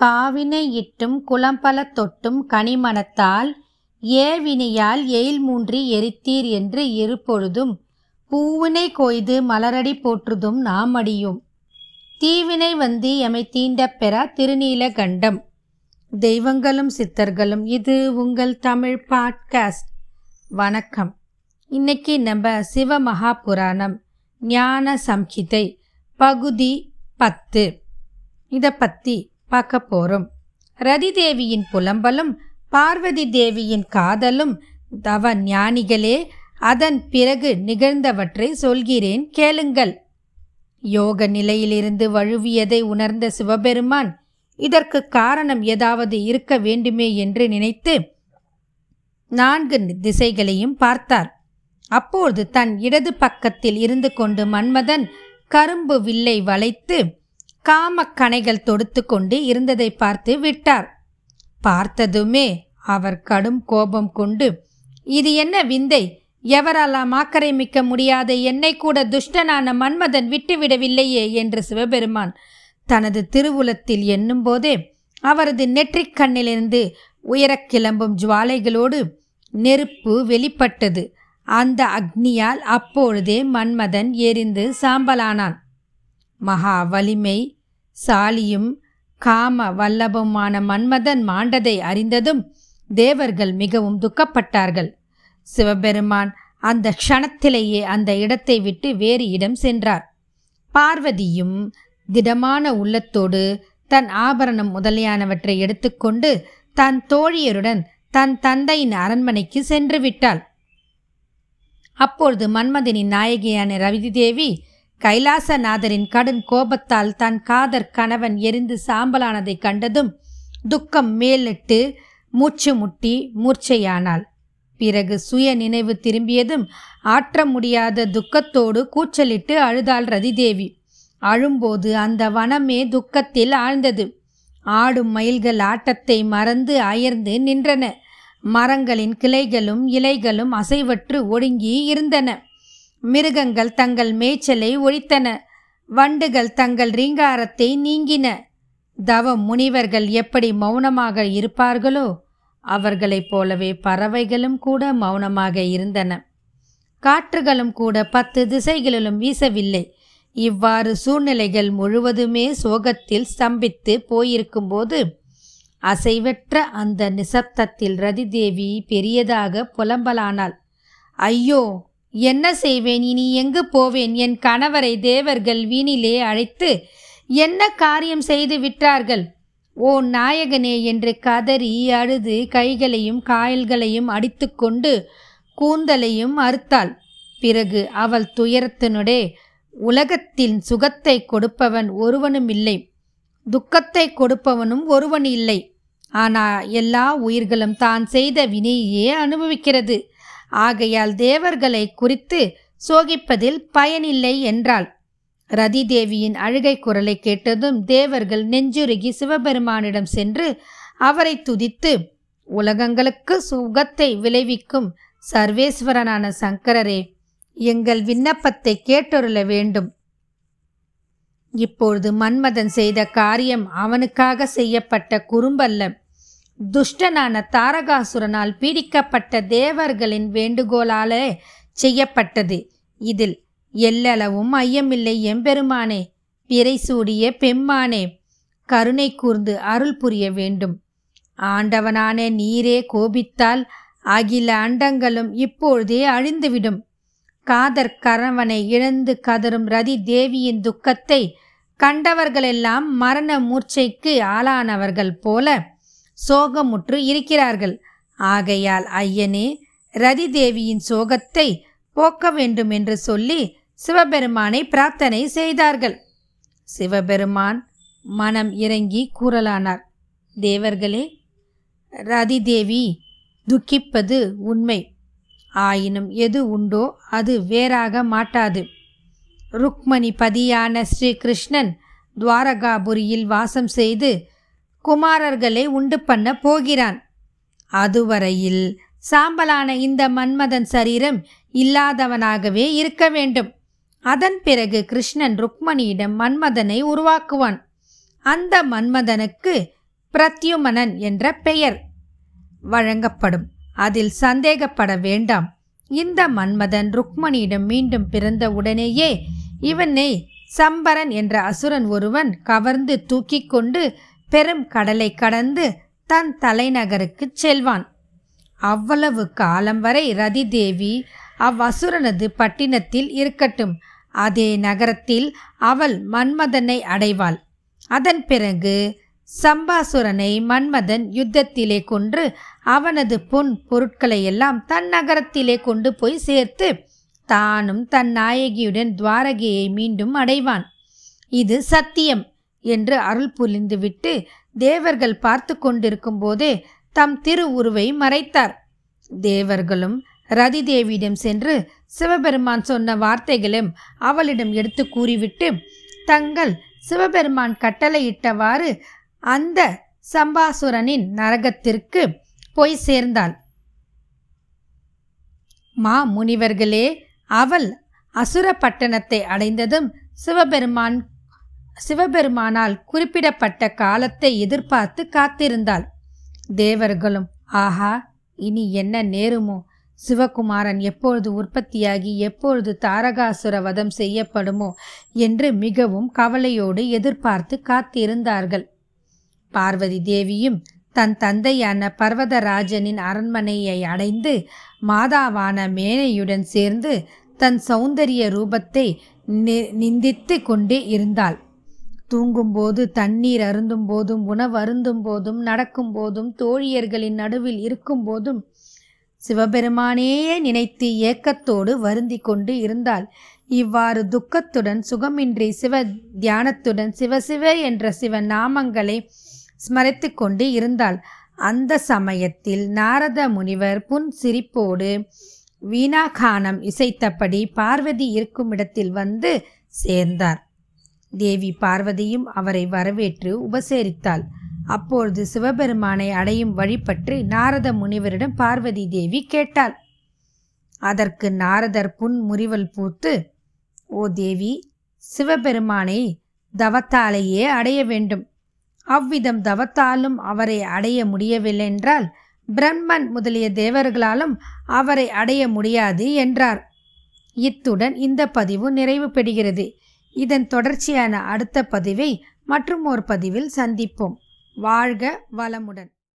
காவினை இட்டும் குளம்பல தொட்டும் கனிமணத்தால் ஏவினையால் எயில் மூன்றி எரித்தீர் என்று இருப்பொழுதும் பூவினை கொய்து மலரடி போற்றுதும் நாம் அடியும். தீவினை வந்து எமை தீண்டப் பெறா திருநீல கண்டம் தெய்வங்களும் சித்தர்களும் இது உங்கள் தமிழ் பாட்காஸ்ட். வணக்கம். இன்னைக்கு நம்ம சிவ மகாபுராணம் ஞான சம்ஹிதை பகுதி பத்து. இதை பற்றி பார்க்க போகிறோம் ரதி தேவியின் புலம்பலும் பார்வதி தேவியின் காதலும் தவ ஞானிகளே அதன் பிறகு நிகழ்ந்தவற்றை சொல்கிறேன் கேளுங்கள். யோக நிலையிலிருந்து வழுவியதை உணர்ந்த சிவபெருமான் இதற்கு காரணம் ஏதாவது இருக்க வேண்டுமே என்று நினைத்து நான்கு திசைகளையும் பார்த்தார். அப்போது தன் இடது பக்கத்தில் இருந்து கொண்டு மன்மதன் கரும்பு வில்லை வளைத்து காமக்கணைகள் தொடுத்து கொண்டு இருந்ததை பார்த்து விட்டார். பார்த்ததுமே அவர் கடும் கோபம் கொண்டு இது என்ன விந்தை? எவராலாம் ஆக்கிரமிக்க முடியாத என்னை கூட துஷ்டனான மன்மதன் விட்டுவிடவில்லையே? என்று சிவபெருமான் தனது திருவுலத்தில் எண்ணும்போதே அவரது நெற்றிக் கண்ணிலிருந்து உயரக் கிளம்பும் ஜுவாலைகளோடு நெருப்பு வெளிப்பட்டது. அந்த அக்னியால் அப்பொழுதே மன்மதன் எரிந்து சாம்பலானான். மகா வலிமை சாலியும் காம வல்லபமான மன்மதன் மாண்டதை அறிந்ததும் தேவர்கள் மிகவும் துக்கப்பட்டார்கள். சிவபெருமான் அந்த க்ஷணத்திலேயே அந்த இடத்தை விட்டு வேறு இடம் சென்றார். பார்வதியும் திடமான உள்ளத்தோடு தன் ஆபரணம் முதலியானவற்றை எடுத்துக்கொண்டு தன் தோழியருடன் தன் தந்தையின் அரண்மனைக்கு சென்று விட்டாள். அப்பொழுது மன்மதனின் நாயகியான ரவிதி தேவி கைலாசநாதரின் கடும் கோபத்தால் தன் காதர் கணவன் எரிந்து சாம்பலானதைக் கண்டதும் துக்கம் மேலிட்டு மூச்சு முட்டி மூர்ச்சையானாள். பிறகு சுய நினைவு திரும்பியதும் ஆற்ற முடியாத துக்கத்தோடு கூச்சலிட்டு அழுதாள் ரதிதேவி. அழும்போது அந்த வனமே துக்கத்தில் ஆழ்ந்தது. ஆடும் மயில்கள் ஆட்டத்தை மறந்து அயர்ந்து நின்றன. மரங்களின் கிளைகளும் இலைகளும் அசைவற்று ஒடுங்கி இருந்தன. மிருகங்கள் தங்கள் மேய்ச்சலை ஒழித்தன. வண்டுகள் தங்கள் ரீங்காரத்தை நீங்கின. தவ முனிவர்கள் எப்படி மௌனமாக இருப்பார்களோ அவர்களைப் போலவே பறவைகளும் கூட மௌனமாக இருந்தன. காற்றுகளும் கூட பத்து திசைகளிலும் வீசவில்லை. இவ்வாறு சூழ்நிலைகள் முழுவதுமே சோகத்தில் ஸ்தம்பித்து போயிருக்கும்போது அசைவற்ற அந்த நிசப்தத்தில் ரதிதேவி பெரியதாக புலம்பலானாள். ஐயோ என்ன செய்வேன்? இனி எங்கு போவேன்? என் கணவரை தேவர்கள் வீணிலே அழைத்து என்ன காரியம் செய்து விட்டார்கள்? ஓ நாயகனே என்று கதறி அழுது கைகளையும் காயல்களையும் அடித்துக்கொண்டு கூந்தலையும் அறுத்தாள். பிறகு அவள் துயரத்தினுடே உலகத்தின் சுகத்தை கொடுப்பவன் ஒருவனும் இல்லை. துக்கத்தை கொடுப்பவனும் ஒருவன் இல்லை. ஆனால் எல்லா உயிர்களும் தான் செய்த வினையே அனுபவிக்கிறது. ஆகையால் தேவர்களை குறித்து சோகிப்பதில் பயனில்லை என்றாள். ரதி தேவியின் அழுகை குரலை கேட்டதும் தேவர்கள் நெஞ்சுருகி சிவபெருமானிடம் சென்று அவரை துதித்து உலகங்களுக்கு சுகத்தை விளைவிக்கும் சர்வேஸ்வரனான சங்கரரே எங்கள் விண்ணப்பத்தை கேட்டொருள வேண்டும். இப்பொழுது மன்மதன் செய்த காரியம் அவனுக்காக செய்யப்பட்ட குறும்பல்ல. துஷ்டனான தாரகாசுரனால் பீடிக்கப்பட்ட தேவர்களின் வேண்டுகோளாலே செய்யப்பட்டது. இதில் எல்லளவும் ஐயமில்லை எம்பெருமானே. பிறை சூடிய பெம்மானே கருணை கூர்ந்து அருள் புரிய வேண்டும். ஆண்டவனான நீரே கோபித்தால் அகில அண்டங்களும் இப்பொழுதே அழிந்துவிடும். காதர் கரவனை இழந்து கதரும் ரதி தேவியின் துக்கத்தை கண்டவர்களெல்லாம் மரண மூர்ச்சைக்கு ஆளானவர்கள் போல சோகமுற்று இருக்கிறார்கள். ஆகையால் ஐயனே ரதி தேவியின் சோகத்தை போக்க வேண்டும் என்று சொல்லி சிவபெருமானை பிரார்த்தனை செய்தார்கள். சிவபெருமான் மனம் இறங்கி கூறலானார். தேவர்களே ரதி தேவி துக்கிப்பது உண்மை. ஆயினும் எது உண்டோ அது வேறாக மாட்டாது. ருக்மணி பதியான ஸ்ரீ கிருஷ்ணன் துவாரகாபுரியில் வாசம் செய்து குமாரர்களை உண்டு பண்ண போகிறான். அதுவரையில் சாம்பலான இந்த மன்மதன் சரீரம் இல்லாதவனாகவே இருக்க வேண்டும். அதன் பிறகு கிருஷ்ணன் ருக்மணியிடம் மன்மதனை உருவாக்குவான். அந்த மன்மதனுக்கு பிரத்யுமனன் என்ற பெயர் வழங்கப்படும். அதில் சந்தேகப்பட வேண்டாம். இந்த மன்மதன் ருக்மணியிடம் மீண்டும் பிறந்த உடனேயே இவனை சம்பரன் என்ற அசுரன் ஒருவன் கவர்ந்து தூக்கி கொண்டு பெரும் கடலை கடந்து தன் தலைநகருக்குச் செல்வான். அவ்வளவு காலம் வரை ரதி தேவி அவ்வசுரனது பட்டினத்தில் இருக்கட்டும். அதே நகரத்தில் அவள் மன்மதனை அடைவாள். அதன் பிறகு சம்பாசுரனை மன்மதன் யுத்தத்திலே கொன்று அவனது பொன் பொருட்களை எல்லாம் தன் நகரத்திலே கொண்டு போய் சேர்த்து தானும் தன் நாயகியுடன் துவாரகையை மீண்டும் அடைவான். இது சத்தியம். என்று அருள் புரிந்துவிட்டு தேவர்கள் பார்த்து கொண்டிருக்கும் போதே தம் திருவுருவை மறைத்தார். தேவர்களும் ரதி தேவியிடம் சென்று சிவபெருமான் சொன்ன வார்த்தைகளும் அவளிடம் எடுத்து கூறிவிட்டு தங்கள் சிவபெருமான் கட்டளையிட்டவாறு அந்த சம்பாசுரனின் நரகத்திற்கு போய் சேர்ந்தாள். மா முனிவர்களே அவள் அசுர பட்டணத்தை அடைந்ததும் சிவபெருமான் சிவபெருமானால் குறிப்பிடப்பட்ட காலத்தை எதிர்பார்த்து காத்திருந்தாள். தேவர்களும் ஆஹா இனி என்ன நேருமோ? சிவகுமாரன் எப்பொழுது உற்பத்தியாகி எப்பொழுது தாரகாசுர வதம் செய்யப்படுமோ? என்று மிகவும் கவலையோடு எதிர்பார்த்து காத்திருந்தார்கள். பார்வதி தேவியும் தன் தந்தையான பர்வதராஜனின் அரண்மனையை அடைந்து மாதாவான மேனையுடன் சேர்ந்து தன் சௌந்தரிய ரூபத்தை நிந்தித்து கொண்டே இருந்தாள். தூங்கும்போது தண்ணீர் அருந்தும் போதும் உணவு அருந்தும் போதும் நடக்கும் போதும் தோழியர்களின் நடுவில் இருக்கும் போதும் சிவபெருமானேயே நினைத்து ஏக்கத்தோடு வருந்தி கொண்டு இருந்தாள். இவ்வாறு துக்கத்துடன் சுகமின்றி சிவ தியானத்துடன் சிவசிவ என்ற சிவ நாமங்களை ஸ்மரித்து கொண்டு இருந்தாள். அந்த சமயத்தில் நாரத முனிவர் புன் சிரிப்போடு வீணாகானம் இசைத்தபடி பார்வதி இருக்கும் இடத்தில் வந்து சேர்ந்தார். தேவி பார்வதியும் அவரை வரவேற்று உபசேரித்தாள். அப்பொழுது சிவபெருமானை அடையும் வழி பற்றி நாரத முனிவரிடம் பார்வதி தேவி கேட்டாள். அதற்கு நாரதர் புன் முறிவல் பூத்து ஓ தேவி சிவபெருமானை தவத்தாலேயே அடைய வேண்டும். அவ்விதம் தவத்தாலும் அவரை அடைய முடியவில்லை என்றால் பிரம்மன் முதலிய தேவர்களாலும் அவரை அடைய முடியாது என்றார். இத்துடன் இந்த பதிவு நிறைவு பெறுகிறது இதன் தொடர்ச்சியான அடுத்த பதிவை மற்றும் ஒரு பதிவில் சந்திப்போம். வாழ்க வளமுடன்.